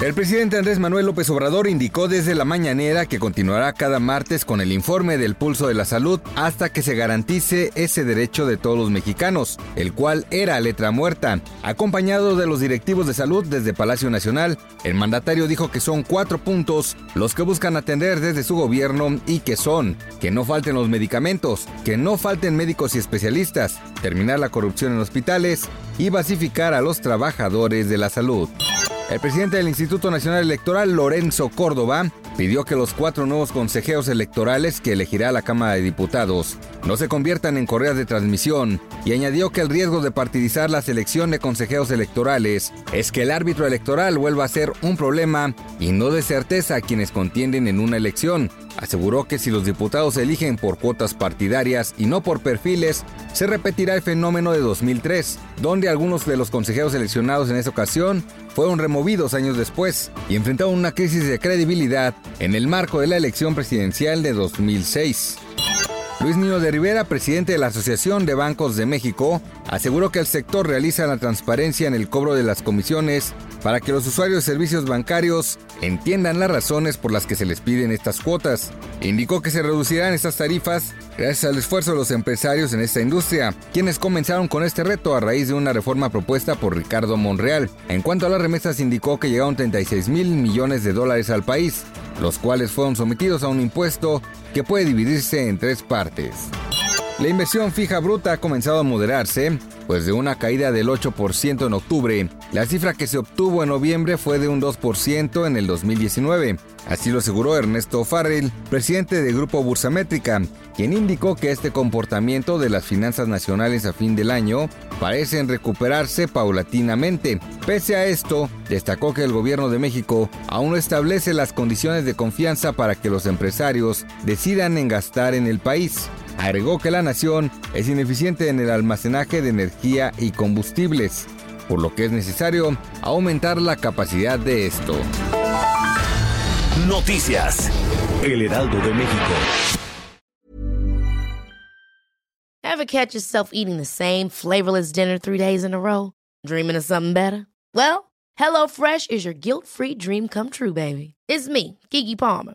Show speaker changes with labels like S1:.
S1: El presidente Andrés Manuel López Obrador indicó desde la mañanera que continuará cada martes con el informe del pulso de la salud hasta que se garantice ese derecho de todos los mexicanos, el cual era letra muerta. Acompañado de los directivos de salud desde Palacio Nacional, el mandatario dijo que son cuatro puntos los que buscan atender desde su gobierno y que son que no falten los medicamentos, que no falten médicos y especialistas, terminar la corrupción en hospitales y basificar a los trabajadores de la salud. El presidente del Instituto Nacional Electoral, Lorenzo Córdoba, pidió que los cuatro nuevos consejeros electorales que elegirá la Cámara de Diputados no se conviertan en correas de transmisión y añadió que el riesgo de partidizar la selección de consejeros electorales es que el árbitro electoral vuelva a ser un problema y no de certeza a quienes contienden en una elección. Aseguró que si los diputados eligen por cuotas partidarias y no por perfiles, se repetirá el fenómeno de 2003, donde algunos de los consejeros seleccionados en esa ocasión fueron removidos años después y enfrentaron una crisis de credibilidad en el marco de la elección presidencial de 2006. Luis Niño de Rivera, presidente de la Asociación de Bancos de México, aseguró que el sector realiza la transparencia en el cobro de las comisiones para que los usuarios de servicios bancarios entiendan las razones por las que se les piden estas cuotas. Indicó que se reducirán estas tarifas gracias al esfuerzo de los empresarios en esta industria, quienes comenzaron con este reto a raíz de una reforma propuesta por Ricardo Monreal. En cuanto a las remesas, indicó que llegaron 36 mil millones de dólares al país, los cuales fueron sometidos a un impuesto que puede dividirse en tres partes. La inversión fija bruta ha comenzado a moderarse, pues de una caída del 8% en octubre, la cifra que se obtuvo en noviembre fue de un 2% en el 2019. Así lo aseguró Ernesto Farrell, presidente de Grupo Bursamétrica, quien indicó que este comportamiento de las finanzas nacionales a fin del año parecen recuperarse paulatinamente. Pese a esto, destacó que el gobierno de México aún no establece las condiciones de confianza para que los empresarios decidan en gastar en el país. Agregó que la nación es ineficiente en el almacenaje de energía y combustibles, por lo que es necesario aumentar la capacidad de esto.
S2: Noticias. El Heraldo de México.
S3: Ever catch yourself eating the same flavorless dinner three days in a row? Dreaming of something better? Well, HelloFresh is your guilt-free dream come true, baby. It's me, Kiki Palmer.